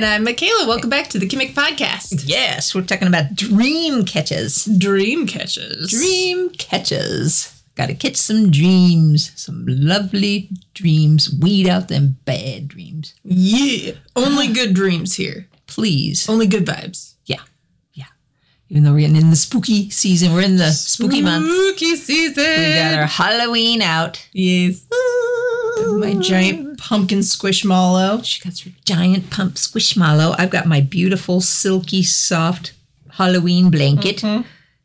Hello, I'm Kim. and I'm Michala. Welcome back to the Kimmick Podcast. Yes, we're talking about dream catches. Dream catches. Dream catches. Gotta catch some dreams, some lovely dreams. Weed out them bad dreams. Yeah. Only good dreams here. Please. Only good vibes. Yeah. Yeah. Even though we're getting in the spooky season, we're in the spooky month. Spooky season. We got our Halloween out. yes. My giant pumpkin squishmallow. She got her giant pump squishmallow. I've got my beautiful, silky, soft Halloween blanket.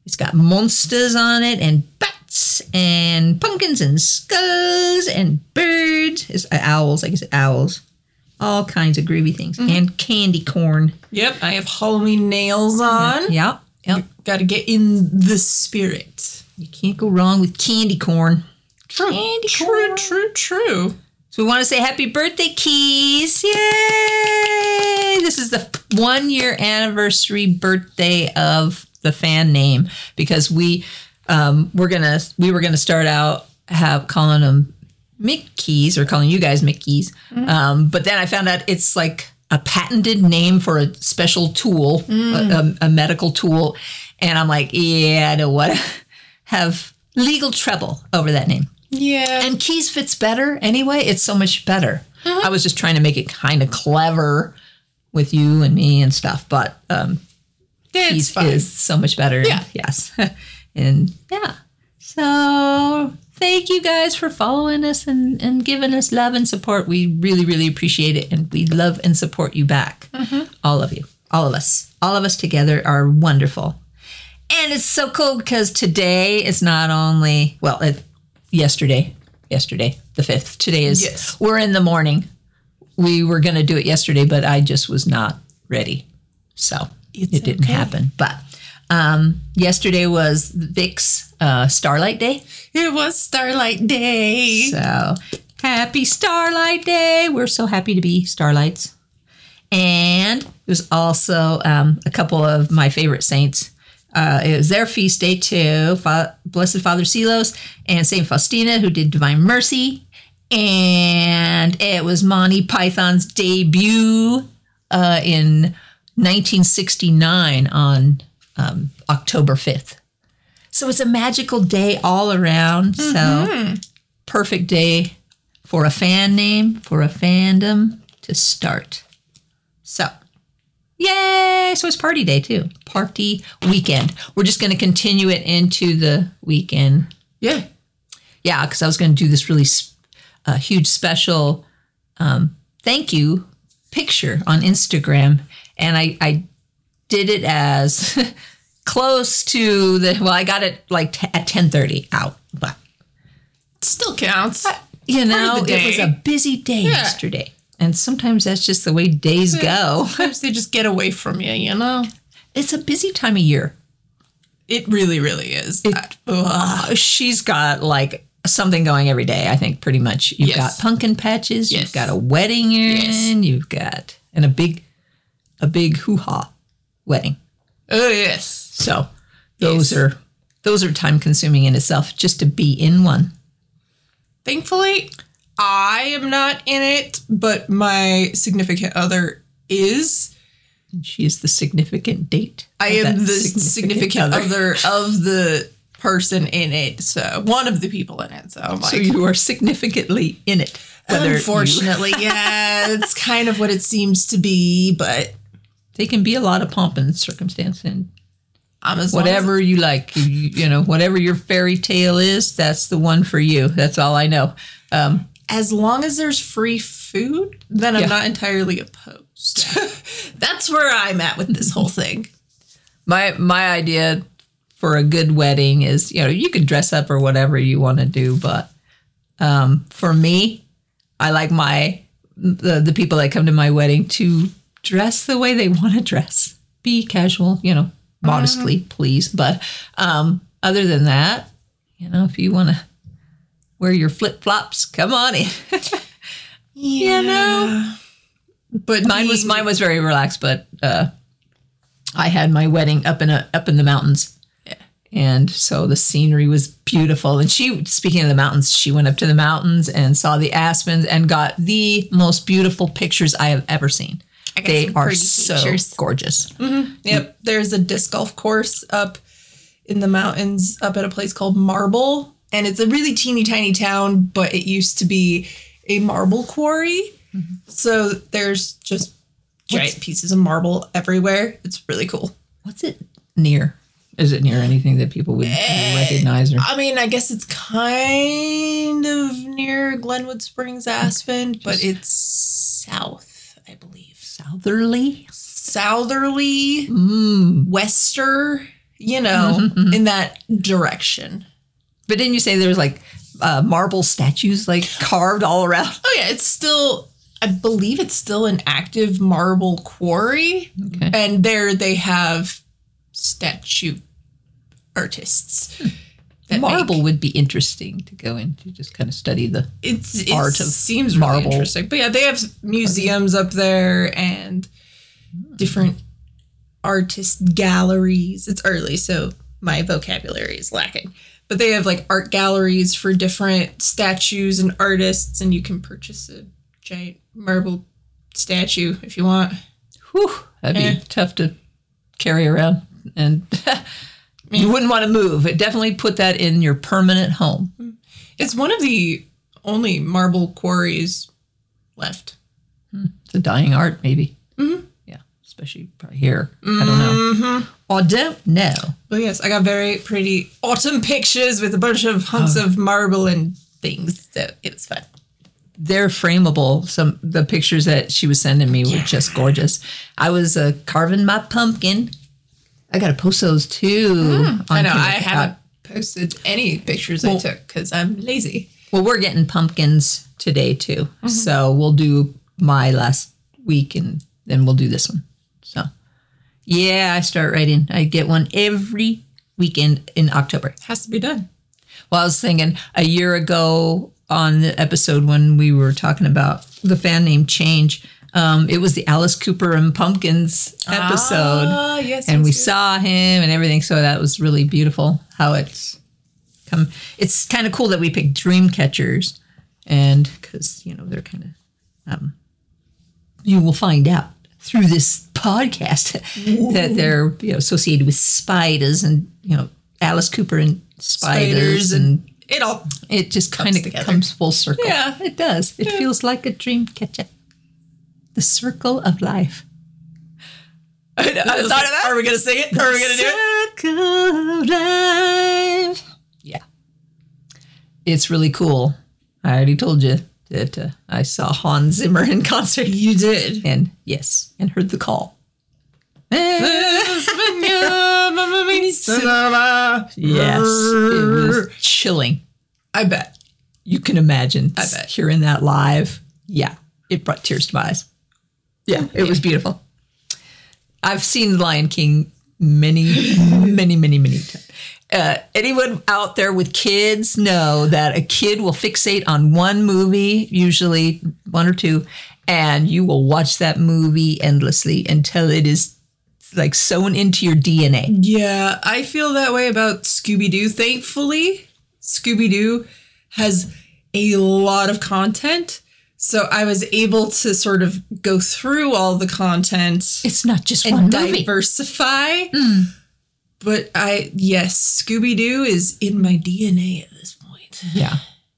It's got monsters on it and bats and pumpkins and skulls and birds. It's uh, owls, I guess owls. All kinds of groovy things. And candy corn. Yep, I have Halloween nails on. Yep. Yep. Got to get in the spirit. You can't go wrong with candy corn. True. Candy true, corn. true, true. So we want to say happy birthday, Keys. Yay! This is the one year anniversary birthday of the fan name because we um, we're gonna we were gonna start out have calling them Mickeys or calling you guys Mickeys. Um, but then I found out it's like a patented name for a special tool, a, a, a medical tool. And I'm like, yeah, I don't want to have legal trouble over that name. Yeah. And keys fits better anyway. It's so much better. I was just trying to make it kind of clever with you and me and stuff, but um, it's keys is so much better. Yeah. Yes. and yeah. So thank you guys for following us and, and giving us love and support. We really, really appreciate it. And we love and support you back. All of you. All of us. All of us together are wonderful. And it's so cool because today is not only, well, it, yesterday, yesterday, the 5th. Today is, Yes. we're in the morning. We were going to do it yesterday, but I just was not ready. So It's it didn't okay. happen. But um, yesterday was Vic's uh, Starlight Day. It was Starlight Day. So happy Starlight Day. We're so happy to be Starlights. And it was also um, a couple of my favorite saints. Uh, it was their feast day too. Fa- Blessed Father Seelos and Saint Faustina, who did Divine Mercy, and it was Monty Python's debut uh, in 1969 on um, October 5th. So it's a magical day all around. So perfect day for a fan name, for a fandom to start. So, yay! So it's party day too. Party weekend. We're just going to continue it into the weekend. Yeah. Yeah, because I was going to do this really uh, huge special um, thank you picture on Instagram, and I, I did it as close to the well, I got it like t- at ten thirty out, but Still counts. you know, it was a busy day yesterday. And sometimes that's just the way days go. Sometimes they just get away from you, you know? It's a busy time of year. It really, really is. I- ugh. Uh, she's got like something going every day, I think, pretty much. You've Yes. got pumpkin patches, Yes. you've got a wedding you're Yes. in, you've got and a big a big hoo-ha wedding. oh, yes. So those are those are time consuming in itself just to be in one. Thankfully, I am not in it, but my significant other is. And she is the significant date. I am the significant, other. of the person in it. So one of the people in it. So I'm like, So you are significantly in it. whether you- unfortunately, yeah, it's kind of what it seems to be. But they can be a lot of pomp and circumstance and I'm as whatever you like you, you know whatever your fairy tale is that's the one for you that's all i know um, as long as there's free food, then I'm Yeah. not entirely opposed. That's where I'm at with this whole thing. my my idea for a good wedding is you know you could dress up or whatever you want to do but um, for me i like my the, the people that come to my wedding to dress the way they want to dress be casual you know modestly please but um, other than that you know if you want to wear your flip-flops come on in Yeah, know. But mine was mine was very relaxed, but uh, I had my wedding up in a up in the mountains, And so the scenery was beautiful. And she, speaking of the mountains, she went up to the mountains and saw the aspens and got the most beautiful pictures I have ever seen. They are so pictures. gorgeous. Yep. There's a disc golf course up in the mountains up at a place called Marble. And it's a really teeny tiny town, but it used to be a marble quarry. So there's just giant pieces of marble everywhere. It's really cool. What's it near? Is it near anything that people would recognize? Or I mean, I guess it's kind of near Glenwood Springs, Aspen, but it's south, I believe. southerly? Southerly, Mm. wester, you know, in that direction. But didn't you say there was like uh, marble statues like carved all around? Oh yeah, it's still I believe it's still an active marble quarry. Okay. And there they have statue artists. that make- Marble would be interesting to go into, just kind of study the. it's it art of seems marble. really interesting. But yeah, they have museums up there and different artist galleries. It's early, so my vocabulary is lacking. But they have like art galleries for different statues and artists, and you can purchase a giant marble statue if you want. Whew, that'd be Eh. tough to carry around, and you wouldn't want to move. It definitely put that in your permanent home. It's one of the only marble quarries left. It's a dying art, maybe. Mm-hmm. Yeah, especially probably here. I don't know. I don't know. But yes, I got very pretty autumn pictures with a bunch of hunks of marble and things. So it was fun. they're frameable. Some the pictures that she was sending me were just gorgeous. I was uh, carving my pumpkin. I gotta post those too. Mm, I know I haven't posted any pictures I took because I'm lazy. Well, we're getting pumpkins today too, Mm-hmm. so we'll do my last week and then we'll do this one. Yeah, I start writing. I get one every weekend in October. Has to be done. Well, I was thinking a year ago on the episode when we were talking about the fan name change, um, it was the Alice Cooper and Pumpkins episode. Ah, yes. and yes, we yes. saw him and everything. So that was really beautiful how it's come. It's kind of cool that we picked dream catchers and because, you know, they're kind of, um, you will find out through this podcast that they're you know, associated with spiders and, you know, Alice Cooper and spiders, Spiders and, and it all. it just kind of together. comes full circle. Yeah. it does. It feels like a dream catcher. The circle of life. I, know, I thought of that. Are we gonna sing it? Are we gonna do it? Circle of life. Yeah. It's really cool. I already told you that uh, I saw Hans Zimmer in concert. You did. And yes, and heard the call. Yes, it was chilling. I bet. You can imagine I bet. hearing that live. Yeah, it brought tears to my eyes. Yeah, it was beautiful. I've seen Lion King many, many, many, many times. Uh, anyone out there with kids know that a kid will fixate on one movie, usually one or two, and you will watch that movie endlessly until it is like sewn into your DNA. Yeah, I feel that way about Scooby Doo. Thankfully, Scooby Doo has a lot of content. So I was able to sort of go through all the content It's not just one movie. diversify. But I, yes, Scooby Doo is in my DNA at this point. Yeah.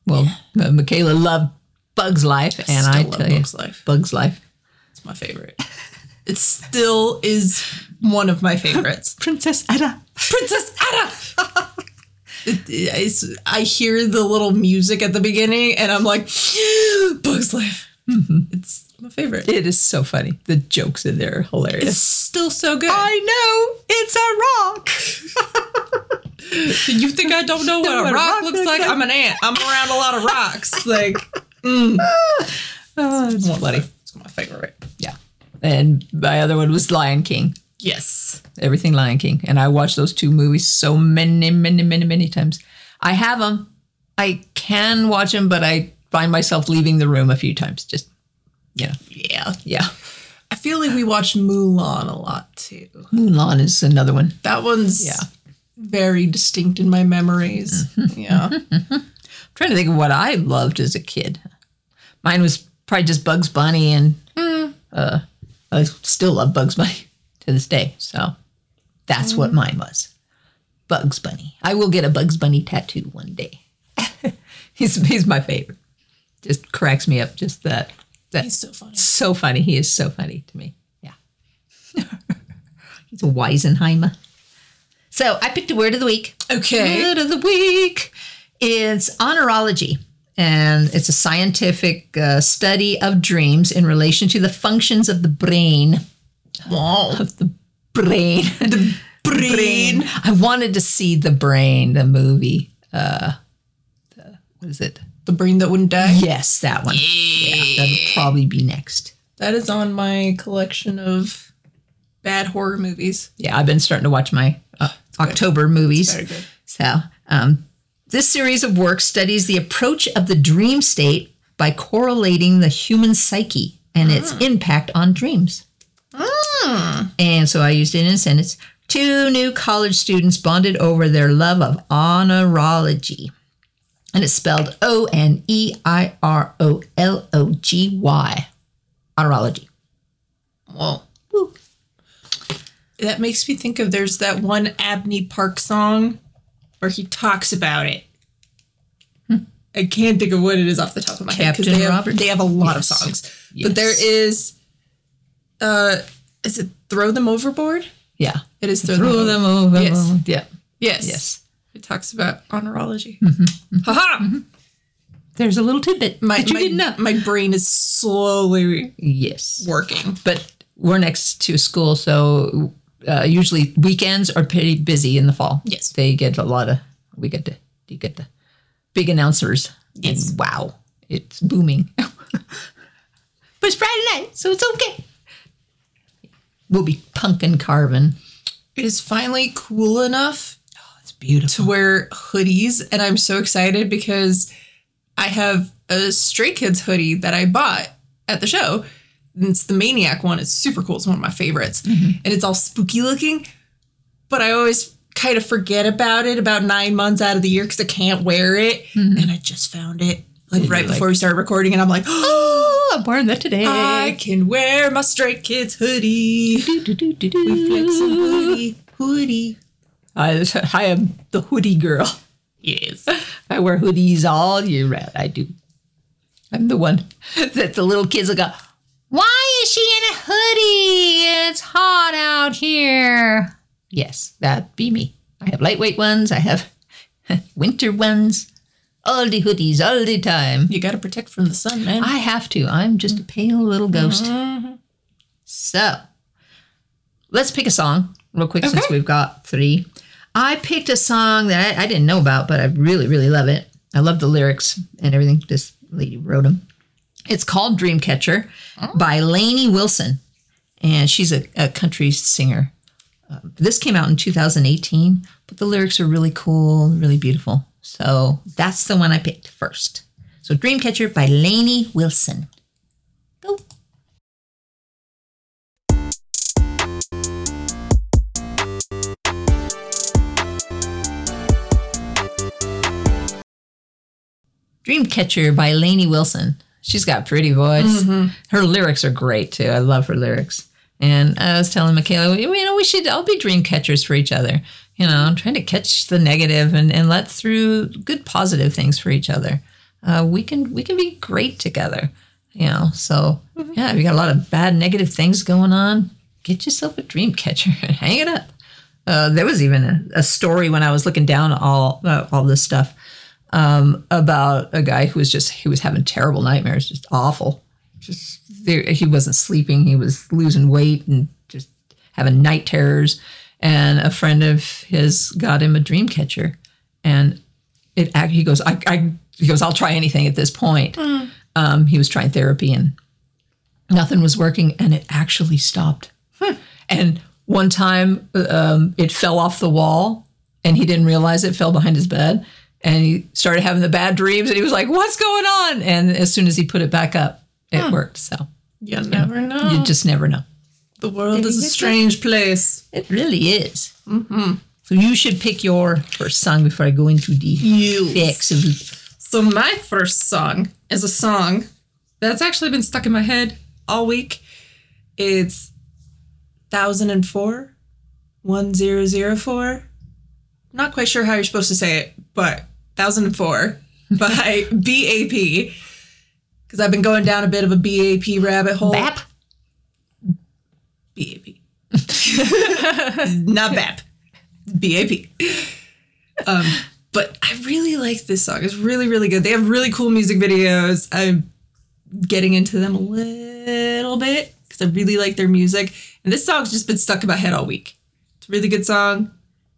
Well, uh, Michala loved Bug's Life, and I love tell you, Bug's Life. Bug's Life. It's my favorite. It still is one of my favorites. Princess Atta. Princess Anna. It- it's- I hear the little music at the beginning, and I'm like, Bugs Life. It's my favorite. It is so funny. The jokes in there are hilarious. It's still so good. I know it's a rock. you think I don't know what a rock, rock looks looks like? like? I'm an ant. I'm around a lot of rocks. Like, mm. Oh, it's it's my favorite. Yeah. And my other one was Lion King. Yes. Everything Lion King. And I watched those two movies so many, many, many, many times. I have them. I can watch them, but I find myself leaving the room a few times. Just, know, Yeah. yeah. I feel like we watched Mulan a lot too. Mulan is another one. That one's Yeah. very distinct in my memories. Mm-hmm. Yeah. I'm trying to think of what I loved as a kid. Mine was probably just Bugs Bunny, and hmm. uh, I still love Bugs Bunny to this day. So that's what mm-hmm. mine was. Bugs Bunny. I will get a Bugs Bunny tattoo one day. he's he's my favorite. Just cracks me up. Just that that He's so funny. so funny. He is so funny to me. Yeah. He's a Weisenheimer. So I picked a word of the week. Okay. Word of the week. It's oneirology, and it's a scientific uh, study of dreams in relation to the functions of the brain. Wow. Of the brain. the brain. I wanted to see the brain, the movie. Uh, the, what is it? The brain that wouldn't die. Yes, that one. Yeah, that'll probably be next. That is on my collection of bad horror movies. Yeah, I've been starting to watch my uh, October movies. Very good. So, um, this series of work studies the approach of the dream state by correlating the human psyche and its impact on dreams. And so I used it in a sentence. Two new college students bonded over their love of oneirology. And it's spelled O N E I R O L O G Y. Oneirology. Whoa. Woo. That makes me think of there's that one Abney Park song where he talks about it. I can't think of what it is off the top of my head Captain they have, Robert? they have a lot Yes. of songs. Yes. But there is uh is it Throw Them Overboard? Yeah. It is Throw, Throw Them, them over. Yes. Yeah. Yes. Yes. It talks about oneirology. Mm-hmm. Haha! There's a little tidbit My, that you my, didn't know. my brain is slowly Yes. working. But we're next to school, so uh, usually weekends are pretty busy in the fall. Yes. They get a lot of, we get to, you get the big announcers. Yes. And wow, it's booming. but it's Friday night, so it's okay. We'll be punkin' carving. It is finally cool enough beautiful. to wear hoodies and I'm so excited because I have a Stray Kids hoodie that I bought at the show. And it's the Maniac one. It's super cool. It's one of my favorites. Mm-hmm. And it's all spooky looking. But I always kind of forget about it about nine months out of the year because I can't wear it. Mm-hmm. And I just found it like right like- before we started recording. And I'm like, Oh, I'm wearing that today. I can wear my Stray Kids hoodie. Do, do, do, do, do. Reflexing hoodie. Hoodie. I, uh, I am the hoodie girl. Yes. I wear hoodies all year round. I do. I'm the one that the little kids will go, Why is she in a hoodie? It's hot out here. Yes, that'd be me. I have lightweight ones, I have winter ones, all the hoodies all the time. You got to protect from the sun, man. I have to. I'm just a pale little ghost. Mm-hmm. So let's pick a song real quick since we've got three. I picked a song that I, I didn't know about, but I really, really love it. I love the lyrics and everything. This lady wrote them. It's called Dreamcatcher by Lainey Wilson, and she's a, a country singer. Um, this came out in 2018, but the lyrics are really cool, really beautiful. So that's the one I picked first. So Dreamcatcher by Lainey Wilson. Dreamcatcher by Lainey Wilson. She's got pretty voice. Her lyrics are great too. I love her lyrics. And I was telling Michala, you know, we should all be dream catchers for each other. You know, I'm trying to catch the negative and, and let through good positive things for each other. Uh, we can we can be great together. You know, so yeah, if you got a lot of bad negative things going on, get yourself a dream catcher and hang it up. Uh, there was even a, a story when I was looking down all uh, all this stuff um, about a guy who was just he was having terrible nightmares, just awful. Just there, he wasn't sleeping. He was losing weight and just having night terrors. And a friend of his got him a dream catcher, and it. He goes, I, I he goes, I'll try anything at this point. Um, he was trying therapy and nothing was working, and it actually stopped. And one time, um, it fell off the wall, and he didn't realize it fell behind his bed. And he started having the bad dreams, and he was like, "What's going on?" And as soon as he put it back up, it worked. So You never know. you just never know. the world is a strange place. It really is. Mm-hmm. So you should pick your first song before I go into the You. fix of So my first song is a song that's actually been stuck in my head all week. It's 1004 1004. Not quite sure how you're supposed to say it, but 1004 by BAP. Because I've been going down a bit of a BAP rabbit hole. BAP. BAP. Not BAP. BAP. Um, but I really like this song. It's really, really good. They have really cool music videos. I'm getting into them a little bit because I really like their music. And this song's just been stuck in my head all week. It's a really good song.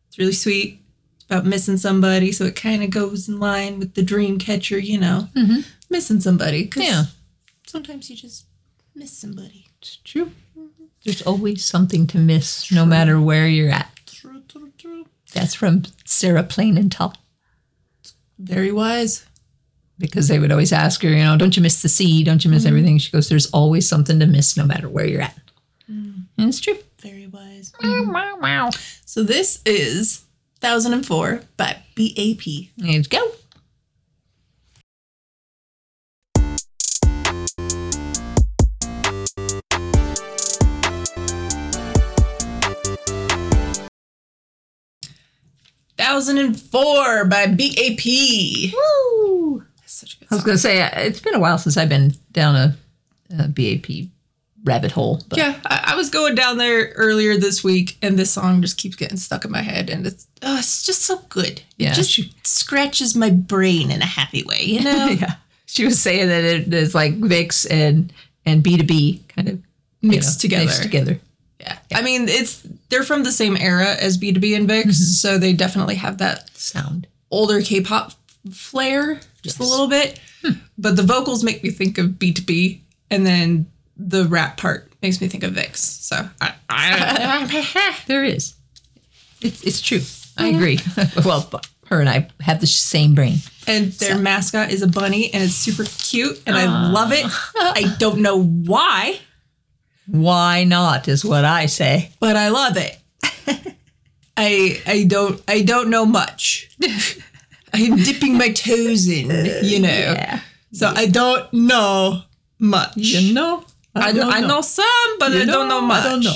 It's really sweet. About missing somebody. So it kind of goes in line with the dream catcher, you know, mm-hmm. missing somebody. 'cause Yeah. Sometimes you just miss somebody. It's true. There's always something to miss, no matter where you're at. True, true, true. That's from Sarah Plain and Tall. Very wise. Because they would always ask her, you know, don't you miss the sea? Don't you miss mm-hmm. everything? She goes, there's always something to miss, no matter where you're at. Mm. And it's true. Very wise. Wow, wow. So this is 1004 by BAP. Let's go. Thousand and four by BAP. Woo! That's such a good Song. I was going to say, uh, it's been a while since I've been down a, a BAP rabbit hole. But Yeah, I, I was going down there earlier this week, and this song just keeps getting stuck in my head, and it's oh, it's just so good. Yeah, it just she- scratches my brain in a happy way, you know. yeah. She was saying that it is like VIXX and and BTOB kind of you Mixed together. Mixed together. yeah. I mean, it's they're from the same era as BTOB and VIXX, mm-hmm. so they definitely have that Sound. older K-pop flair just a little bit. Hmm. But the vocals make me think of B2B and then the rap part makes me think of VIXX. So I, I There is. It's it's true. I agree. well, her and I have the same brain. and their mascot is a bunny and it's super cute and I ah. love it. I don't know why, Why not is what I say. but I love it. I I don't I don't know much. I'm dipping my toes in, you know. Yeah. So I don't know much. You know. I know, don't I know some, but You I don't know, know much. I don't know.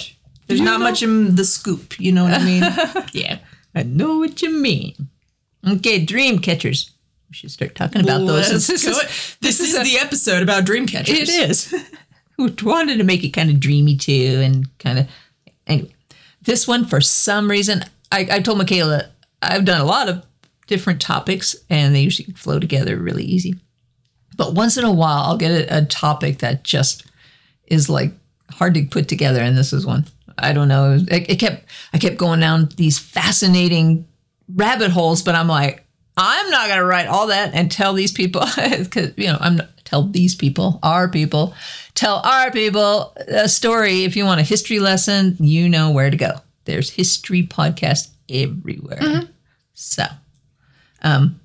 There's You not know. much in the scoop. You know what I mean? yeah. I know what you mean. Okay, dream catchers. We should start talking about those. Let's This go. is- This, is, the episode about dream catchers. It is. we wanted to make it kind of dreamy too, and kind of. Anyway, this one for some reason, I, I told Michala I've done a lot of different topics, and they usually flow together really easy. But once in a while, I'll get a, a topic that just is like hard to put together, and this is one. I don't know. It, it kept I kept going down these fascinating rabbit holes, but I'm like, I'm not gonna write all that and tell these people because you know I'm not, tell these people, our people, tell our people a story. If you want a history lesson, you know where to go. There's history podcast everywhere. So, um,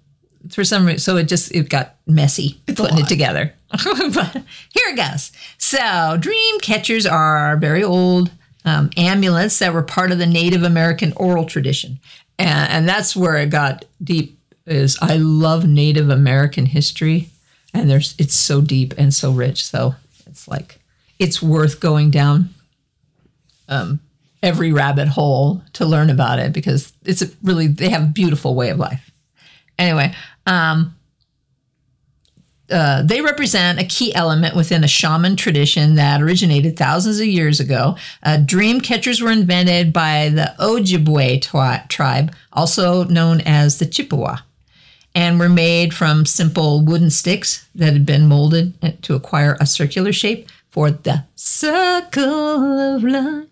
for some reason, so it just it got messy a putting it together. but here it goes. So, dream catchers are very old um, amulets that were part of the Native American oral tradition, and, and that's where it got deep. Is I love Native American history, and there's it's so deep and so rich. So it's like it's worth going down um, every rabbit hole to learn about it because it's really they have a beautiful way of life. Anyway, um, uh, they represent a key element within a shaman tradition that originated thousands of years ago. Uh, dream catchers were invented by the Ojibwe twi- tribe, also known as the Chippewa, and were made from simple wooden sticks that had been molded to acquire a circular shape for the circle of life.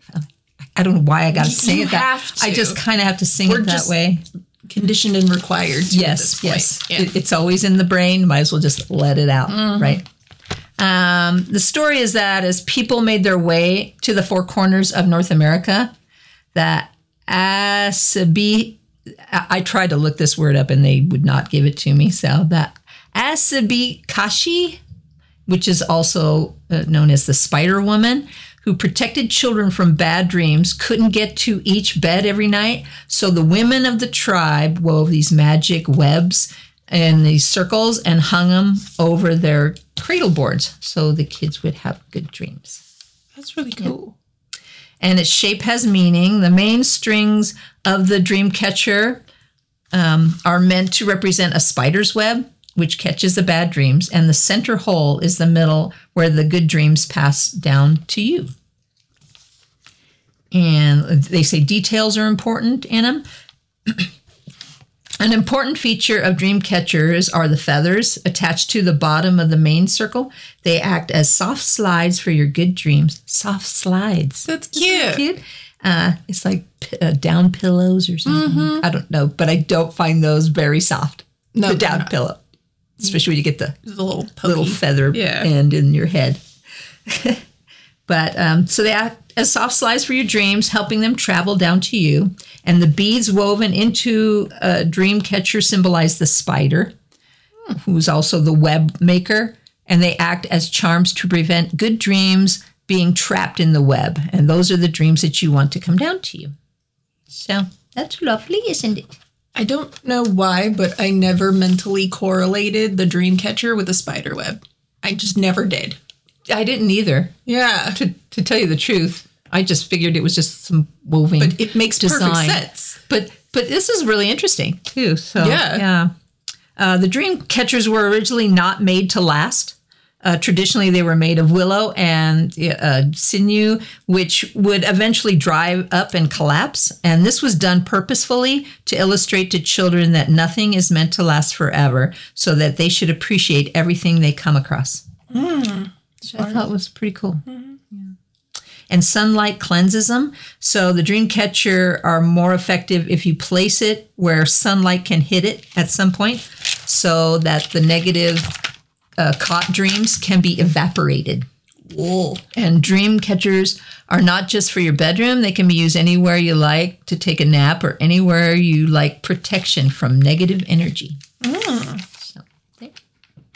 I don't know why I got to sing You it that. have I just kind of have to sing We're it that just way. Conditioned and required. To Yes, this yes. Yeah. It- it's always in the brain. Might as well just let it out, right? Um, the story is that as people made their way to the four corners of North America, that Asabi, I, I tried to look this word up and they would not give it to me. So that Asibikaashi, which is also uh, known as the Spider Woman, who protected children from bad dreams couldn't get to each bed every night. So the women of the tribe wove these magic webs and these circles and hung them over their cradle boards so the kids would have good dreams That's really cool. and its shape has meaning. The main strings of the dream catcher um, are meant to represent a spider's web, which catches the bad dreams, and the center hole is the middle where the good dreams pass down to you. And they say details are important in them. An important feature of dream catchers are the feathers attached to the bottom of the main circle. They act as soft slides for your good dreams. Soft slides. That's Isn't that cute. cute? Uh, it's like p- uh, down pillows or something. I don't know, but I don't find those very soft. No, the down pillow, especially when you get the a little pokey. little feather Yeah. end in your head. but um, so they act as soft slides for your dreams, helping them travel down to you. And the beads woven into a dream catcher symbolize the spider, who's also the web maker, and they act as charms to prevent good dreams being trapped in the web. And those are the dreams that you want to come down to you. So that's lovely, isn't it? I don't know why, but I never mentally correlated the dream catcher with a spider web. I just never did. I didn't either. Yeah. to, to tell you the truth, I just figured it was just some woven. But it makes design. perfect sense. But but this is really interesting too. So Yeah. yeah. Uh, the dream catchers were originally not made to last. Uh, traditionally, they were made of willow and uh, sinew, which would eventually dry up and collapse. And this was done purposefully to illustrate to children that nothing is meant to last forever, so that they should appreciate everything they come across. Which I thought was pretty cool. Yeah. And sunlight cleanses them. So the dream catcher are more effective if you place it where sunlight can hit it at some point so that the negative uh, caught dreams can be evaporated. Whoa. And dream catchers are not just for your bedroom, they can be used anywhere you like to take a nap or anywhere you like protection from negative energy. So, there.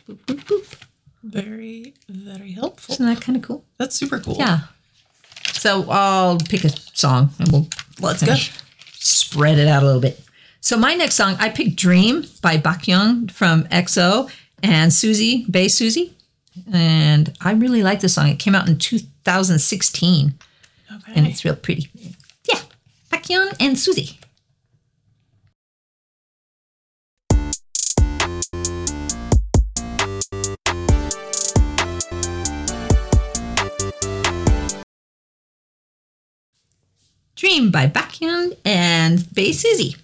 Boop, boop, boop. Very, very helpful. Isn't that kind of cool? That's super cool. Yeah. So I'll pick a song and we'll Let's go. spread it out a little bit. So my next song, I picked "Dream" by Baekhyun from EXO and Suzy Bay Susie, and I really like this song. It came out in 2016, Okay. and it's real pretty. Yeah, Baekhyun and Susie. Dream by Baekhyun and Bae Suzy.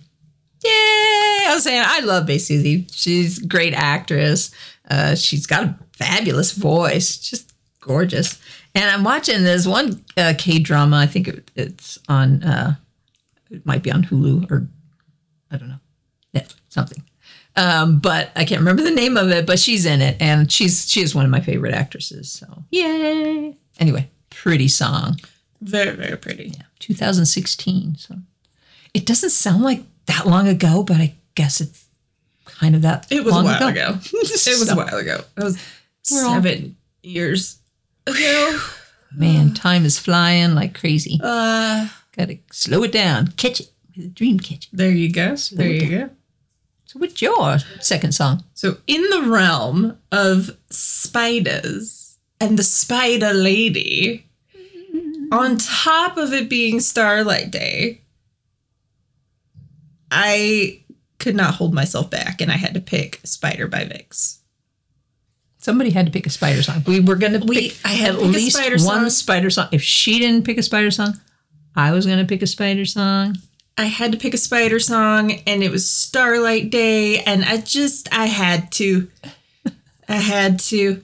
Yay! I was saying I love Bae Suzy. She's a great actress. Uh, she's got a fabulous voice, just gorgeous. And I'm watching this one uh, K drama. I think it, it's on. Uh, it might be on Hulu or I don't know, Netflix, something. Um, but I can't remember the name of it. But she's in it, and she's she is one of my favorite actresses. So yay! Anyway, pretty song. very, very pretty. Yeah, 2016. So it doesn't sound like that long ago, but I guess it's kind of that. It was a while ago. It was So, a while ago. It was We're all- seven years ago. Man, time is flying like crazy. Uh, Gotta slow it down, catch it with a dream catcher. there you go. There you go. So, what's your second song? So, in the realm of spiders and the spider lady, on top of it being Starlight Day, I could not hold myself back and I had to pick Spider by VIXX. Somebody had to pick a spider song. We were gonna We- pick I had at pick least spider one song. spider song. If she didn't pick a spider song, I was gonna pick a spider song. I had to pick a spider song and it was Starlight Day and I just I had to I had to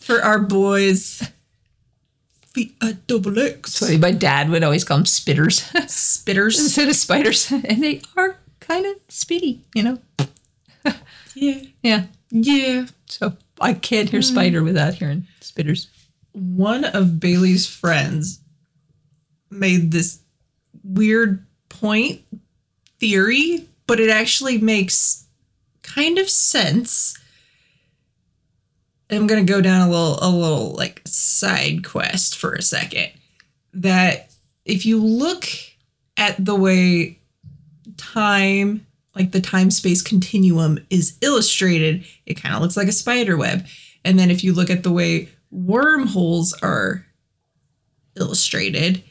for our boys the uh, double X So my dad would always call them spitters spitters. instead of spiders, and they are kind of speedy, you know. Yeah. Yeah. Yeah. So I can't hear spider mm. without hearing spitters. One of Bailey's friends made this weird point theory, but it actually makes kind of sense. I'm gonna go down a little a little like side quest for a second. That if you look at the way time, like the time space continuum is illustrated, it kind of looks like a spider web. And then if you look at the way wormholes are illustrated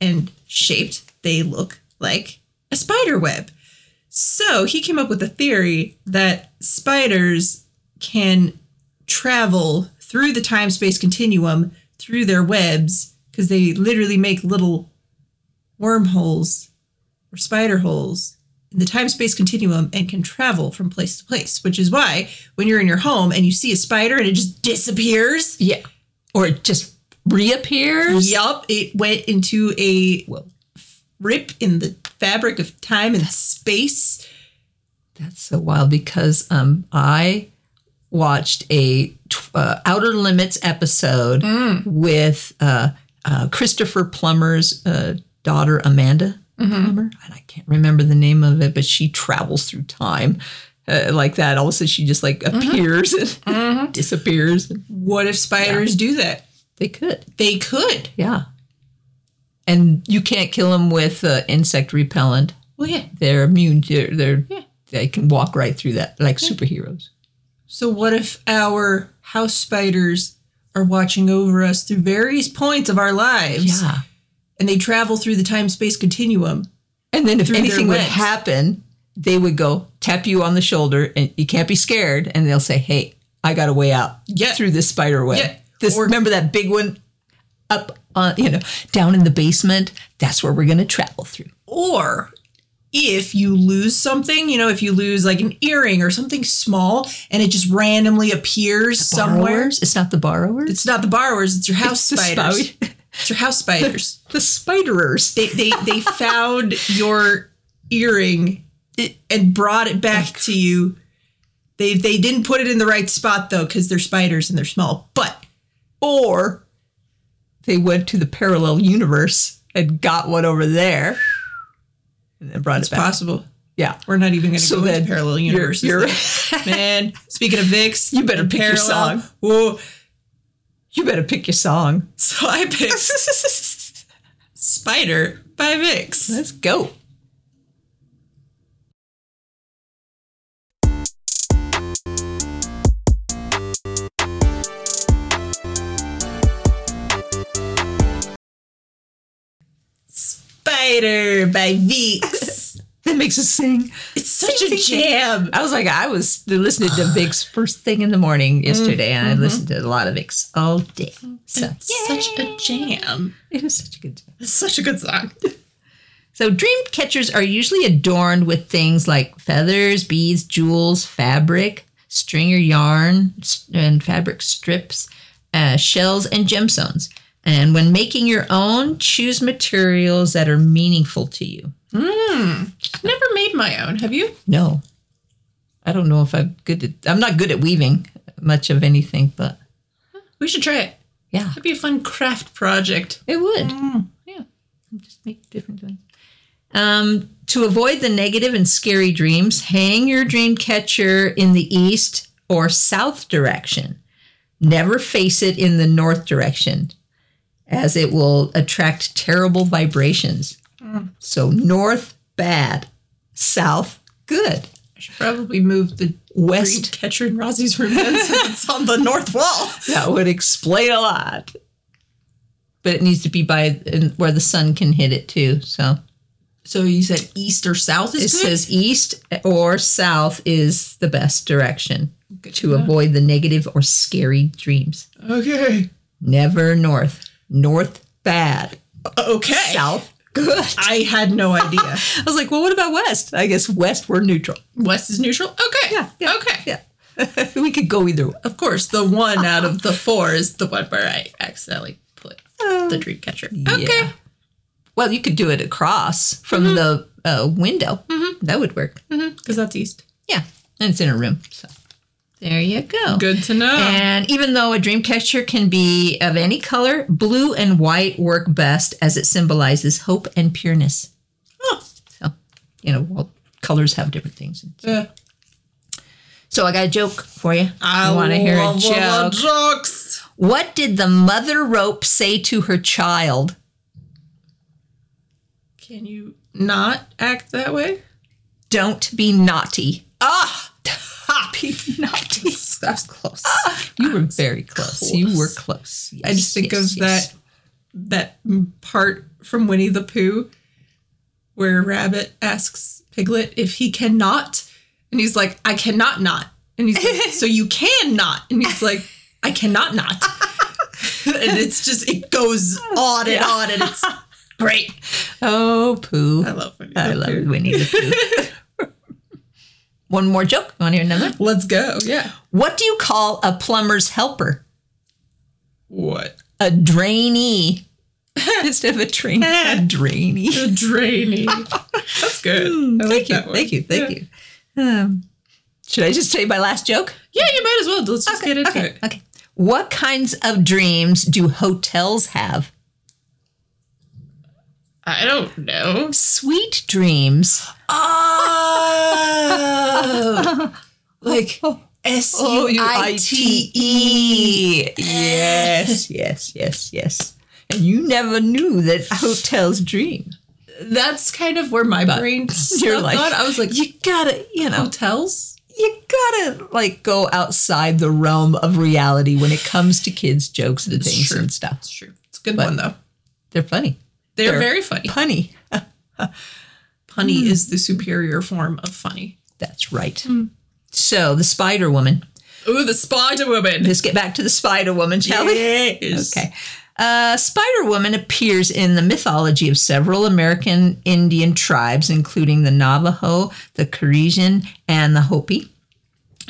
and shaped, they look like a spider web. So he came up with a theory that spiders can travel through the time space continuum through their webs because they literally make little wormholes or spider holes in the time space continuum and can travel from place to place, which is why when you're in your home and you see a spider and it just disappears, Yeah. Or it just reappears. yup, it went into a Well, rip in the fabric of time and space. That's so wild because um, I watched a tw- uh, Outer Limits episode with uh, uh, Christopher Plummer's uh, daughter Amanda Plummer, and I can't remember the name of it, but she travels through time uh, like that. All of a sudden, she just like appears and disappears. What if spiders do that? They could, They could. yeah. And you can't kill them with uh, insect repellent. Well, yeah. They're immune. They're, they're Yeah. they can walk right through that like superheroes. So, what if our house spiders are watching over us through various points of our lives Yeah. And they travel through the time space continuum? And then if anything would happen, they would go tap you on the shoulder and you can't be scared. And they'll say, Hey, I got a way out Yeah. through this spider web. Yeah. This Or- remember that big one up on you know, down in the basement? That's where we're gonna travel through. Or if you lose something, you know, if you lose like an earring or something small and it just randomly appears somewhere, It's not the borrowers. it's not the borrowers, it's your house It's spiders. It's your house spiders. the spiderers. they, they, they found your earring and brought it back to you. They, they didn't put it in the right spot though, because they're spiders and they're small. But Or they went to the parallel universe and got one over there and then brought it's it back. possible. Yeah. We're not even going to So go into parallel universes. you're- Man, speaking of VIXX, You better pick your song. Whoa. You better pick your song. So I picked Spider by VIXX. Let's go. Spider by VIXX. That makes us sing. It's such a jam. I was like, I was listening to Vic's first thing in the morning yesterday, and I listened to a lot of Vic's all day. So It's such a jam. it was such a good time. It's such a good song. So dream catchers are usually adorned with things like feathers, beads, jewels, fabric, string or yarn, and fabric strips, uh, shells, and gemstones. And when making your own, choose materials that are meaningful to you. I've never made my own. Have you? No, I don't know if I'm good at. I'm not good at weaving much of anything, but We should try it. yeah, It'd be a fun craft project. it would. Yeah, just make different things. Um, to avoid the negative and scary dreams, hang your dream catcher in the east or south direction. Never face it in the north direction, as it will attract terrible vibrations. So north bad, south good. I should probably move the West catcher in Rosie's room then since it's on the north wall. That would explain a lot. But it needs to be by where the sun can hit it too. So So you said east or south is it good? says east or south is the best direction Good to avoid the negative or scary dreams. Okay. Never north. North bad. Okay. South good. I had no idea. I was like, well, what about west? I guess west we're neutral. West is neutral? Okay. Yeah, yeah. Okay. Yeah. we could go either way. Of course, the one out of the four is the one where I accidentally put oh. the dream catcher. Okay. Yeah. Well, you could do it across from mm-hmm. the uh, window. Mm-hmm. That would work. Mm-hmm. Because that's east. Yeah, and it's in a room. So there you go. Good to know. And even though a dream catcher can be of any color, blue and white work best as it symbolizes hope and pureness. Huh. So, you know, well, colors have different things. Yeah. So I got a joke for you. I want to hear a joke? jokes. What did the mother rope say to her child? Can you not act that way? Don't be naughty. Ah, Be naughty. that was close. You were very close. You were close. I just think of that that part from Winnie the Pooh where Rabbit asks Piglet if he cannot, and he's like, "I cannot not," and he's like, "So you can not," and he's like, "I cannot not," and it's just it goes on and on, and it's great. Oh, poo. I love Winnie the Pooh. I love Pooh. Winnie the Pooh. One more joke. Want to hear another? Let's go. Yeah. What do you call a plumber's helper? What? A drainee. Instead of a train, a drainee. The draining. That's good. I like Thank you. that one. Thank you. Thank Yeah. you. Um, should I just tell you my last joke? Yeah, you might as well. Let's just get into okay. it. Okay. What kinds of dreams do hotels have? I don't know. Sweet dreams. Oh, like oh, S U I T E. Yes, yes, yes, yes. And you never knew that hotels dream. That's kind of where my brain You're like, on. I was like, you gotta, you know, hotels? you gotta like go outside the realm of reality when it comes to kids' jokes and It's things true. and stuff. That's true. It's a good But- one though. They're funny. They're, they're- very funny. Punny. Punny is the superior form of funny. That's right. So the Spider Woman. Ooh, the Spider Woman. Let's get back to the Spider Woman, shall we? Yes. Okay. Uh, Spider Woman appears in the mythology of several American Indian tribes, including the Navajo, the Caribbean, and the Hopi.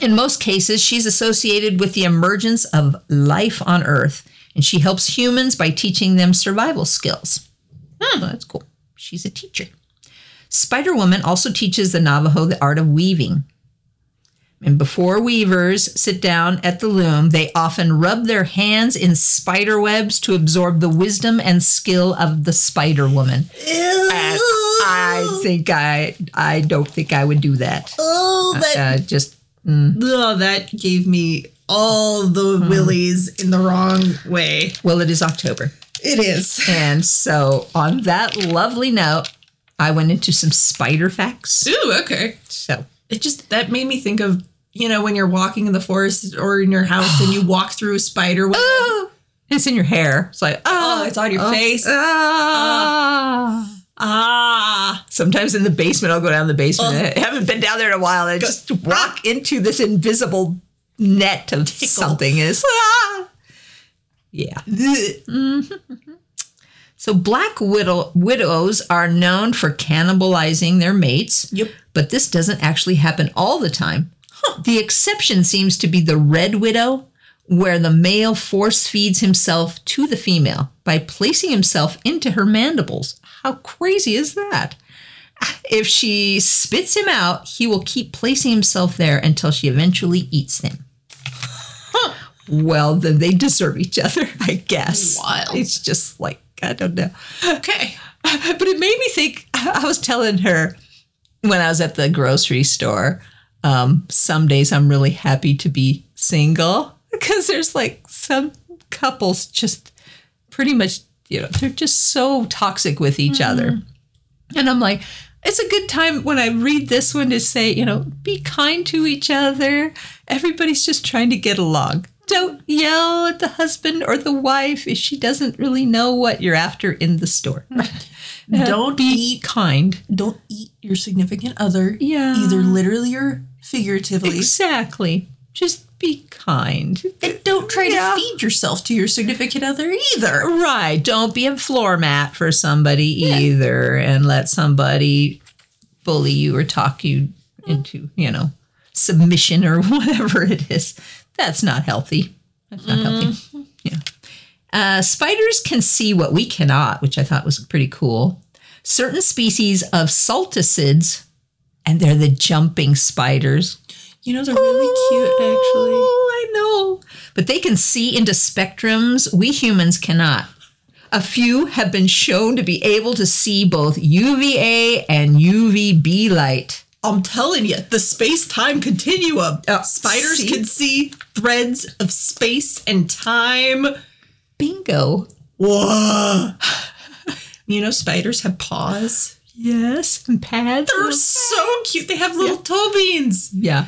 In most cases, she's associated with the emergence of life on Earth, and she helps humans by teaching them survival skills. Oh, that's cool. She's a teacher. Spider Woman also teaches the Navajo the art of weaving. And before weavers sit down at the loom, they often rub their hands in spider webs to absorb the wisdom and skill of the Spider Woman. And I think I, I don't think I would do that. Oh, uh, that Uh, just oh, that gave me all the mm. willies in the wrong way. well, it is October, It is. and so on that lovely note, I went into some spider facts. Ooh, okay. So It just that made me think of you know when you're walking in the forest or in your house and you walk through a spider web. oh, it's in your hair. It's like Oh, oh, it's on your face. ah. Ah, Sometimes in the basement, I'll go down the basement. I haven't been down there in a while. I just walk into this invisible net of something. And it's, ah! Yeah. So black widow, widows are known for cannibalizing their mates. Yep. But this doesn't actually happen all the time. The exception seems to be the red widow, where the male force feeds himself to the female by placing himself into her mandibles. How crazy is that? If she spits him out, he will keep placing himself there until she eventually eats him. Well, then they deserve each other, I guess. Wild. It's just like, I don't know. okay. But it made me think. I was telling her when I was at the grocery store. Um, some days I'm really happy to be single because there's like some couples just pretty much, you know, they're just so toxic with each other. And I'm like, it's a good time when I read this one to say, you know, be kind to each other. Everybody's just trying to get along. Don't yell at the husband or the wife if she doesn't really know what you're after in the store. Don't be eat. kind. Don't eat your significant other. Yeah. Either literally or figuratively. Exactly. Just be kind. And don't try Yeah. to feed yourself to your significant other either. Right. Don't be a floor mat for somebody either and let somebody bully you or talk you into, you know, submission or whatever it is. That's not healthy. That's not healthy. Yeah. Uh, spiders can see what we cannot, which I thought was pretty cool. Certain species of salticids, and they're the jumping spiders, You know, they're really cute, actually. Oh, I know. But they can see into spectrums we humans cannot. A few have been shown to be able to see both UVA and UVB light. I'm telling you, the space time continuum. Oh, Spiders see? can see threads of space and time. Bingo. Whoa. you know, spiders have paws. Yes. And pads. They're so cute. They have little toe beans. yeah.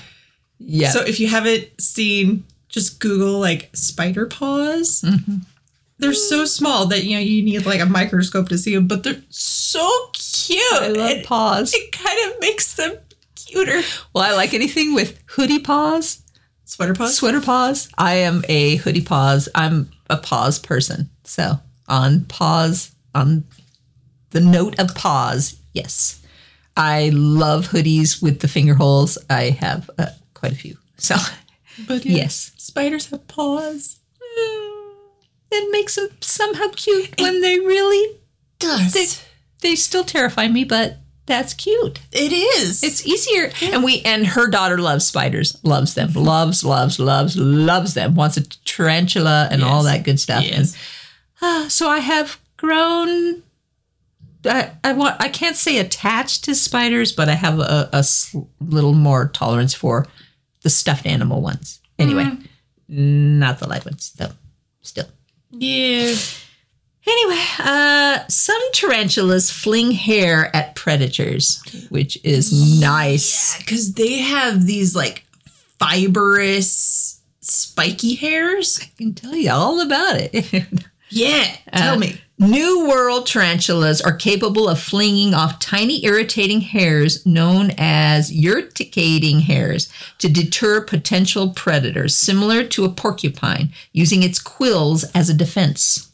Yeah. So if you haven't seen, just Google like spider paws. Mm-hmm. They're so small that you know you need like a microscope to see them, but they're so cute. I love and paws. it kind of makes them cuter. Well, I like anything with hoodie paws, Sweater paws. sweater paws. I am a hoodie paws. I'm a paws person. So on paws, on the note of paws, yes. I love hoodies with the finger holes. I have uh, quite a few. So But yeah, yes. spiders have paws. it makes them somehow cute when they really Does they, they still terrify me, but that's cute. it is? It's easier. And we and her daughter loves spiders, loves them, loves, loves, loves, loves them, wants a tarantula and all that good stuff. Yes. And, uh, so I have grown. I, I want. I can't say attached to spiders, but I have a, a s- little more tolerance for the stuffed animal ones. Anyway, not the live ones, though. Still. yeah. Anyway, uh, some tarantulas fling hair at predators, which is nice. because they have these like fibrous, spiky hairs. I can tell you all about it. Yeah, tell Uh, me. New World tarantulas are capable of flinging off tiny irritating hairs known as urticating hairs to deter potential predators, similar to a porcupine, using its quills as a defense.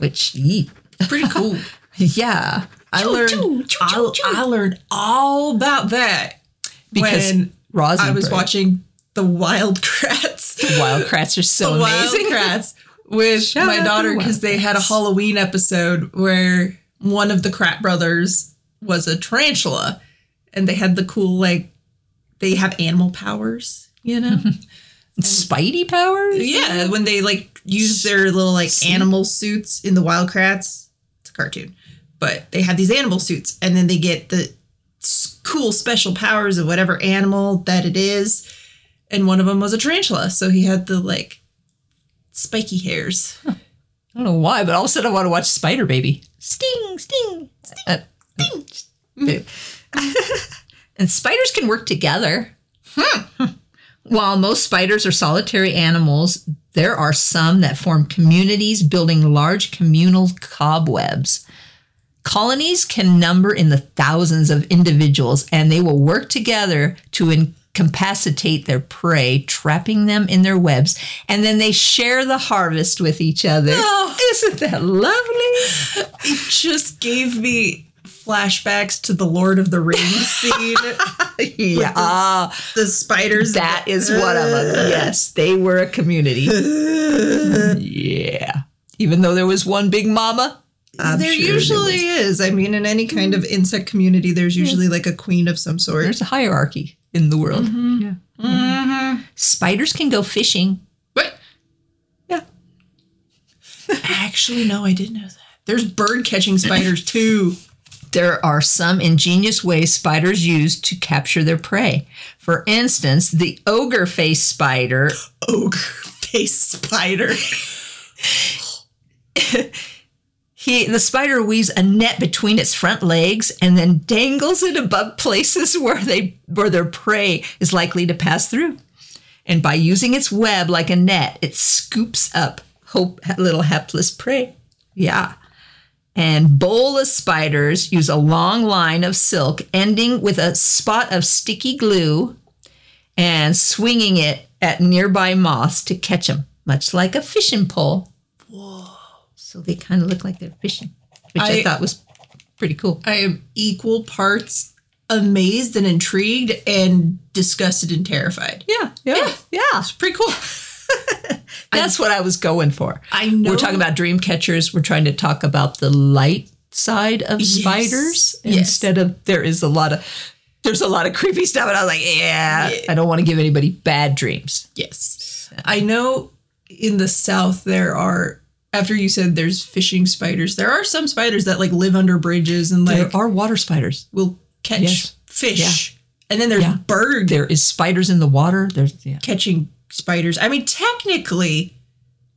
Which, yee. Pretty cool. yeah. I Choo, learned. choo, choo, I. I learned all about that Because when Rosie I was watching the Wild Kratts. The Wild Kratts are so the amazing. Wild Kratts with Shout my daughter because they had a Halloween episode where one of the Kratt brothers was a tarantula, and they had the cool like they have animal powers, you know. Spidey powers? Yeah, when they like use their little like animal suits in the Wild Kratts. It's a cartoon, but they have these animal suits, and then they get the cool special powers of whatever animal that it is, and one of them was a tarantula, so he had the like spiky hairs. I don't know why, but all of a sudden I want to watch Spider Baby. Sting, sting, sting, uh, sting. and spiders can work together. Hmm. While most spiders are solitary animals, there are some that form communities building large communal cobwebs. Colonies can number in the thousands of individuals, and they will work together to incapacitate their prey, trapping them in their webs, and then they share the harvest with each other. Oh. Isn't that lovely? It just gave me flashbacks to the Lord of the Rings scene. yeah, ah, the spiders. that is one of them. Yes, they were a community. yeah. Even though there was one big mama, I'm there sure usually was. is. I mean, in any kind of insect community, there's usually like a queen of some sort. there's a hierarchy in the world. Yeah. Mm-hmm. Spiders can go fishing. What? Yeah. actually, no, I didn't know that. There's bird catching spiders too. There are some ingenious ways spiders use to capture their prey. For instance, the ogre face spider Ogre face spider. He the spider weaves a net between its front legs and then dangles it above places where they where their prey is likely to pass through. And by using its web like a net, it scoops up hope little hapless prey. Yeah. And bola spiders use a long line of silk ending with a spot of sticky glue and swinging it at nearby moths to catch them, much like a fishing pole. Whoa. So they kind of look like they're fishing, which I, I- thought was pretty cool. I am equal parts amazed and intrigued and disgusted and terrified. Yeah, yeah, yeah. It's pretty cool. That's what I was going for. I know. We're talking about dream catchers. We're trying to talk about the light side of Yes. spiders Yes. instead of there is a lot of there's a lot of creepy stuff, and I was like, yeah, Yeah. I don't want to give anybody bad dreams. Yes. I know in the South there are, after you said there's fishing spiders, there are some spiders that like live under bridges and like there are water spiders. will catch Yes. fish And then there's Yeah. bird There is spiders in the water. There's yeah. catching spiders. I mean, technically,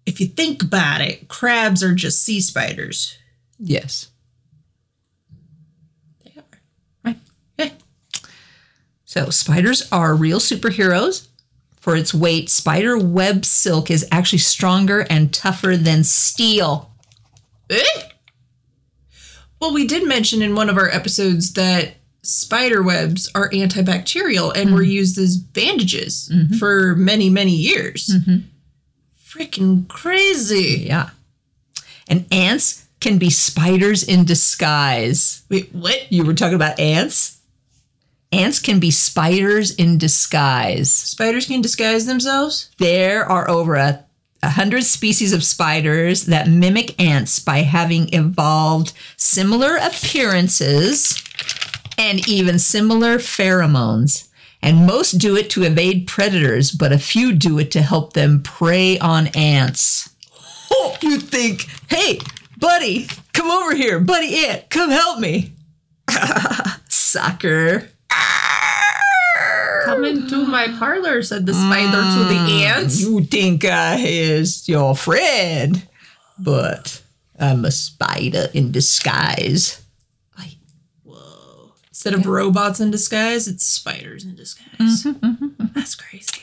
if you think about it, crabs are just sea spiders. Yes. They are. Right. Yeah. So spiders are real superheroes. For its weight, spider web silk is actually stronger and tougher than steel. Eh? Well, we did mention in one of our episodes that spider webs are antibacterial and were mm-hmm. used as bandages mm-hmm. for many, many years. Mm-hmm. Freaking crazy. Yeah. And ants can be spiders in disguise. Wait, what? You were talking about ants? Ants can be spiders in disguise. Spiders can disguise themselves? There are over a, a hundred species of spiders that mimic ants by having evolved similar appearances and even similar pheromones. And most do it to evade predators, but a few do it to help them prey on ants. Oh, you think, hey, buddy, come over here, buddy ant, come help me. Sucker. Come into my parlor, said the spider to the mm, ants. You think I is your friend, but I'm a spider in disguise. Instead of robots in disguise, it's spiders in disguise. Mm-hmm, mm-hmm. That's crazy.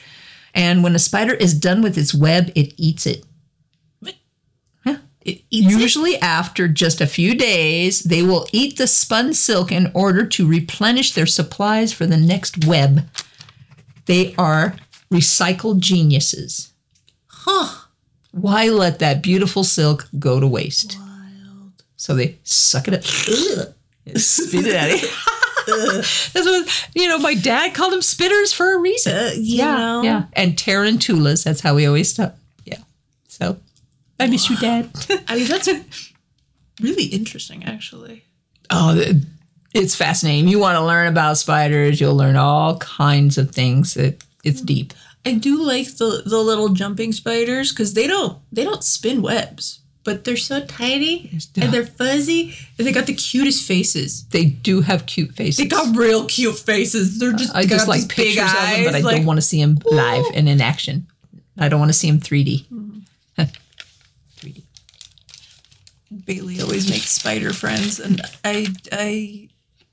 And when a spider is done with its web, it eats it. Yeah. It eats it? Usually, after just a few days, they will eat the spun silk in order to replenish their supplies for the next web. They are recycled geniuses. Huh. Why let that beautiful silk go to waste? Wild. So they suck it up, spit it it. That's what you know. My dad called them spitters for a reason. Uh, you know? yeah. And tarantulas. That's how we always talk. Yeah. So I miss you, Dad. I mean, that's really interesting, actually. oh, it's fascinating. You want to learn about spiders? You'll learn all kinds of things. It, it's deep. I do like the the little jumping spiders because they don't they don't spin webs, but they're so tiny and they're fuzzy and they got the cutest faces. They do have cute faces. They got real cute faces. They're just I just like pictures big of them, but I like, don't want to see them live and in action. I don't want to see them 3D. 3D. Bailey always makes spider friends, and I I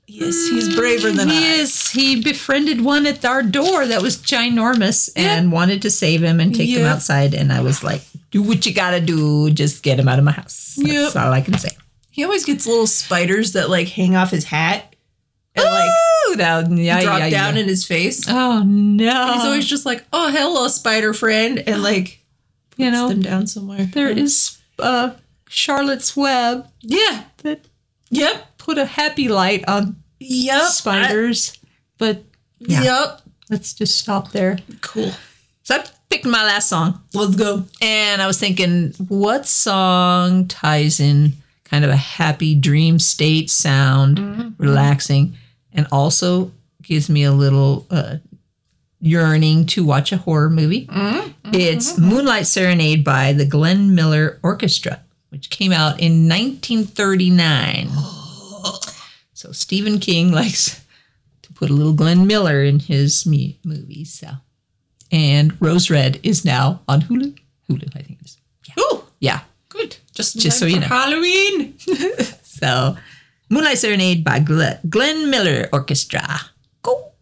yes, he's mm, braver than I. Yes, he befriended one at our door that was ginormous and wanted to save him and take him outside. And I was like, do what you gotta do. Just get him out of my house. That's Yep. all I can say. He always gets little spiders that like hang off his hat and like now, yeah, drop yeah, down yeah. in his face. Oh no! He's always just like, "Oh, hello, spider friend," and like you know them down somewhere. there is uh, Charlotte's Web Yeah. that Yep. put a happy light on Yep. spiders, but yeah, Yep. let's just stop there. Cool. So I picked my last song. Let's go. And I was thinking, what song ties in kind of a happy dream state sound, mm-hmm. relaxing, and also gives me a little uh, yearning to watch a horror movie? Mm-hmm. It's mm-hmm. Moonlight Serenade by the Glenn Miller Orchestra, which came out in 1939. So Stephen King likes to put a little Glenn Miller in his mu- movies. So, and Rose Red is now on Hulu. Hulu, I think it is. Oh, Yeah. good. Just Just so you know. Halloween. So, Moonlight Serenade by Glenn, Glenn Miller Orchestra. Go.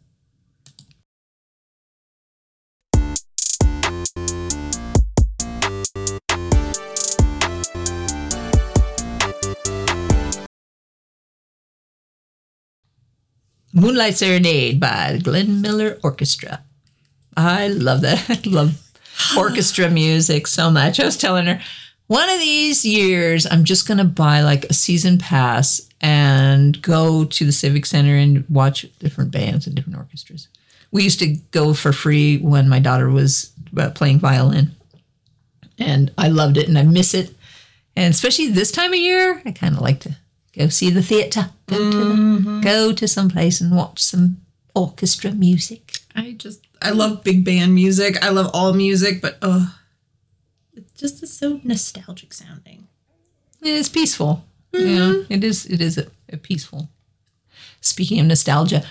Moonlight Serenade by Glenn Miller Orchestra. I love that. I love orchestra music so much. I was telling her, one of these years, I'm just going to buy like a season pass and go to the Civic Center and watch different bands and different orchestras. We used to go for free when my daughter was uh, playing violin. And I loved it and I miss it. And especially this time of year, I kind of like to go see the theater, go to the, go to some place and watch some orchestra music. I just I love big band music. I love all music, but uh it just is so nostalgic sounding. It is peaceful. Yeah, it is. It is a, a peaceful. Speaking of nostalgia,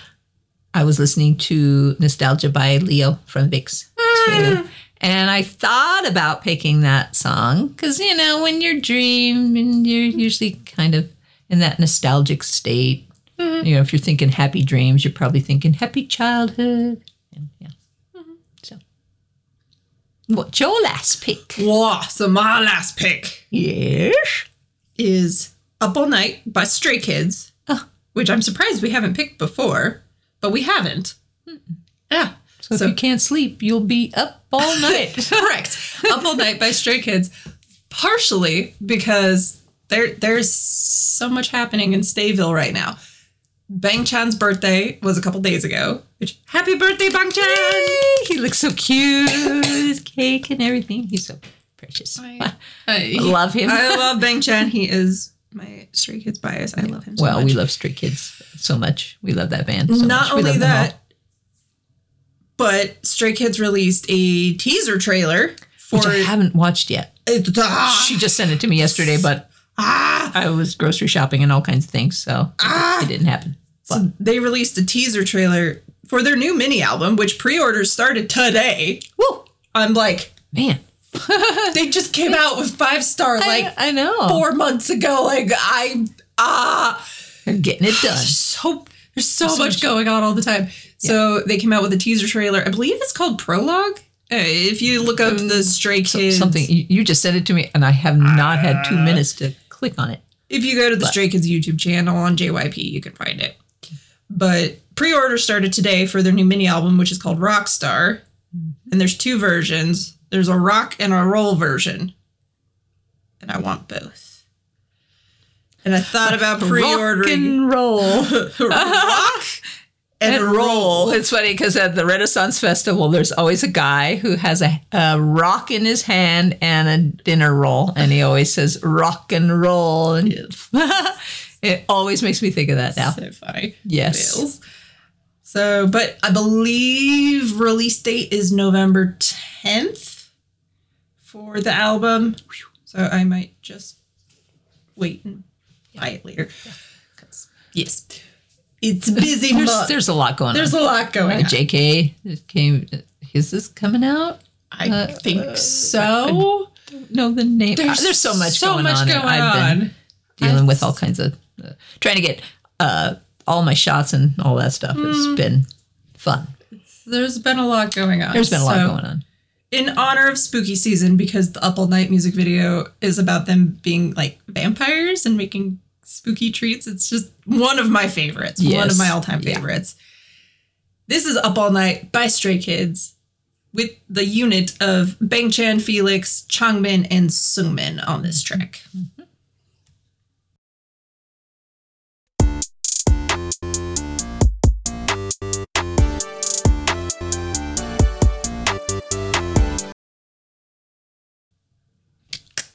I was listening to Nostalgia by Leo from VIXX too. And I thought about picking that song because, you know, when you're dreaming, you're usually kind of in that nostalgic state. You know, if you're thinking happy dreams, you're probably thinking happy childhood. And, yeah. What's your last pick? Wow, so my last pick Yes. is Up All Night by Stray Kids, Oh. which I'm surprised we haven't picked before, but we haven't. Hmm. Yeah. So, if you can't sleep, you'll be up all night. Correct. Up All Night by Stray Kids, partially because there there's so much happening in Stayville right now. Bang Chan's birthday was a couple days ago. Which happy birthday, Bang Chan! he looks so cute. His cake and everything. He's so precious. I, I love him. I love Bang Chan. He is my Stray Kids bias. I love him so much. well, much. we love Stray Kids so much. We love that band. So Not. Only love them all. that, but Stray Kids released a teaser trailer for which I haven't watched yet. it, ah, She just sent it to me yesterday, but ah, I was grocery shopping and all kinds of things, so Ah. it didn't happen. So they released a teaser trailer for their new mini album, which pre-orders started today. Woo, I'm like, man! they just came out with five star like I, I know. four months ago. Like I ah They're getting it done. so there's so, So much much- going on all the time. So they came out with a teaser trailer. I believe it's called Prologue. Uh, if you look up the Stray Kids, Something you, you just sent it to me, and I have not had two minutes to click on it. if you go to the Stray Kids YouTube channel on JYP, you can find it. But pre-order started today for their new mini album, which is called Rockstar, mm-hmm. and there's two versions. There's a rock and a roll version, and I want both. And I thought about pre-ordering rock and roll. rock and, and roll. It's funny because at the Renaissance Festival, there's always a guy who has a, a rock in his hand and a dinner roll, and he always says "rock and roll," and it always makes me think of that now. So funny. Yes. So, but I believe release date is November 10th for the album. So I might just wait and buy it later. 'Cause, Yes. It's busy There's, there's a lot going There's on. There's a lot going Uh, on. JK came. Is this coming out? I uh, think so. No, the name. There's, there's so much so going much on. going I've been on. dealing with all kinds of uh, trying to get uh, all my shots and all that stuff. Mm. It's been fun. There's been a lot going on. There's been a lot So- going on. in honor of spooky season because the up all night music video is about them being like vampires and making spooky treats it's just one of my favorites one of my all-time Yeah. favorites this is up all night by stray kids with the unit of bang chan felix changbin and seungmin on this track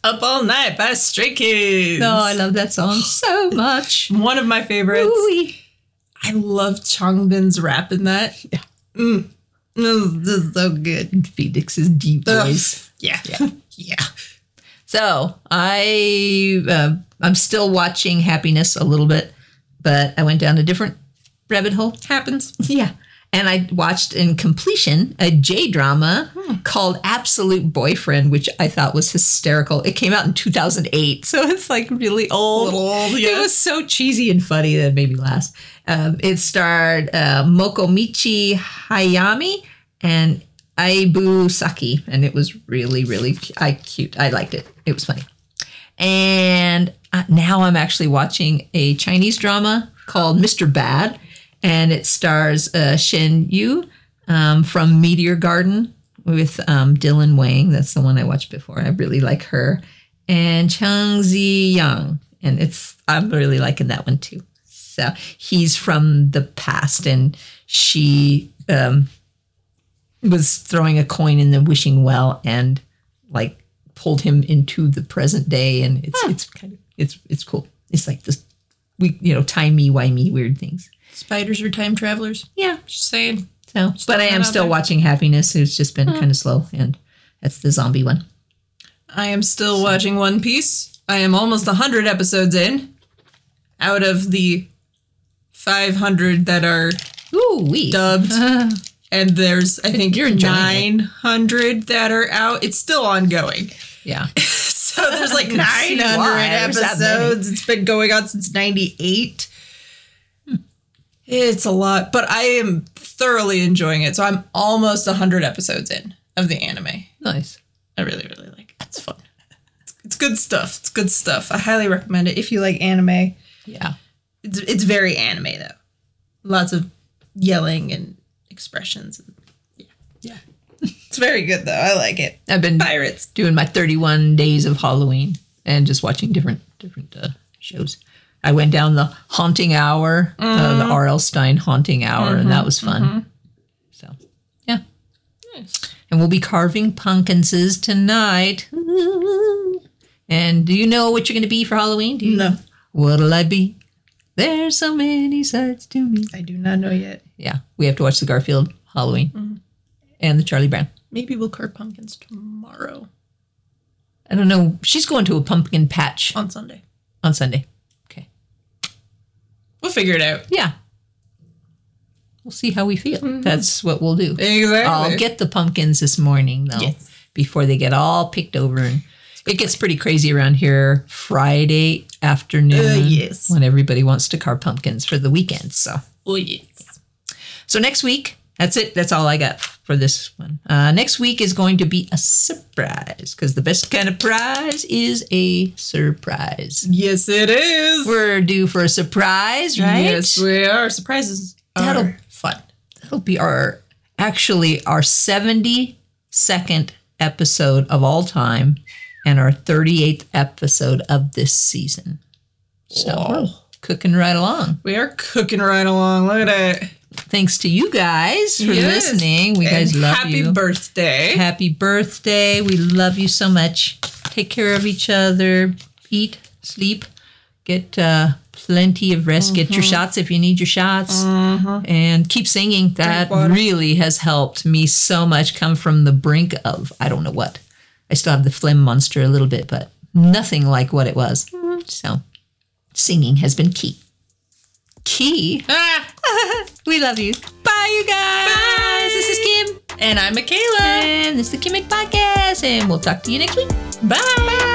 Up All Night by Stray Kids. No, I love that song so much. One of my favorites. Ooh-wee. I love Changbin's rap in that. Yeah. Mm. This is so good. Felix's deep Ugh. voice. Yeah. Yeah. yeah. So I uh, I'm still watching Happiness a little bit, but I went down a different rabbit hole. Happens. Yeah. And I watched in completion a J drama called Absolute Boyfriend, which I thought was hysterical. It came out in 2008, so it's like really old. Old, It was so cheesy and funny that it made me laugh. Um, it starred uh, Mokomichi Hayami and Aibu Saki, and it was really, really I, cute. I liked it. It was funny. And uh, now I'm actually watching a Chinese drama called Mr. Bad, and it stars uh, Shen Yue um, from Meteor Garden with um, Dylan Wang. That's the one I watched before. I really like her. And Chang Zi Yang, and it's I'm really liking that one too. So he's from the past, and she um, was throwing a coin in the wishing well, and like pulled him into the present day, and it's it's kind of it's it's cool. It's like this we you know timey wimey weird things. Spiders are time travelers. Yeah. Just saying. So, but I am still there. watching Happiness. It's just been kind of slow, and that's the zombie one. I am still watching One Piece. I am almost 100 episodes in out of the 500 that are Ooh, we. dubbed. and there's I think You're enjoying it. 900 that are out. It's still ongoing. Yeah. So there's like I can see 900 why there's that many. episodes. It's been going on since 98. It's a lot, but I am thoroughly enjoying it. So I'm almost 100 episodes in of the anime. Nice. I really, really like it. It's fun. It's, it's good stuff. It's good stuff. I highly recommend it if you like anime. Yeah. It's, it's very anime though. Lots of yelling and expressions. And, yeah. Yeah. It's very good though. I like it. I've been Pirates. doing my 31 days of Halloween and just watching different different uh, shows. I went down the haunting hour, uh, the mm-hmm. R.L. Stine haunting hour, and that mm-hmm. was fun. Mm-hmm. So, yeah. And we'll be carving pumpkinses tonight. And do you know what you're going to be for Halloween? Do you No. What'll I be? There's so many sides to me. I do not know yet. Yeah, we have to watch the Garfield Halloween and the Charlie Brown. Maybe we'll carve pumpkins tomorrow I don't know. She's going to a pumpkin patch on Sunday. on Sunday. We'll figure it out. Yeah. We'll see how we feel. That's what we'll do. Exactly. I'll get the pumpkins this morning though, Yes. before they get all picked over. And it gets pretty crazy around here Friday afternoon Uh, yes. when everybody wants to carve pumpkins for the weekend. So, Oh yes. so next week, that's it. That's all I got for this one. Uh, next week is going to be a surprise because the best kind of prize is a surprise. Yes, it is. We're due for a surprise, right? Yes, we are. Surprises That'll- are fun. That'll be our actually our 72nd episode of all time and our 38th episode of this season. So we're cooking right along. We are cooking right along. Look at that. Thanks to you guys for Yes. listening. We guys love happy you. Happy birthday. Happy birthday. We love you so much. Take care of each other. Eat, sleep, get uh, plenty of rest. Get Mm-hmm. your shots if you need your shots. And keep singing. That really has helped me so much. Come from the brink of, I don't know what. I still have the phlegm monster a little bit, but nothing like what it was. Mm-hmm. So singing has been key. Key. Ah, We love you. Bye, you guys. Bye. This is Kim. and I'm Michala. And this is the Kimmick Podcast, and we'll talk to you next week. Bye.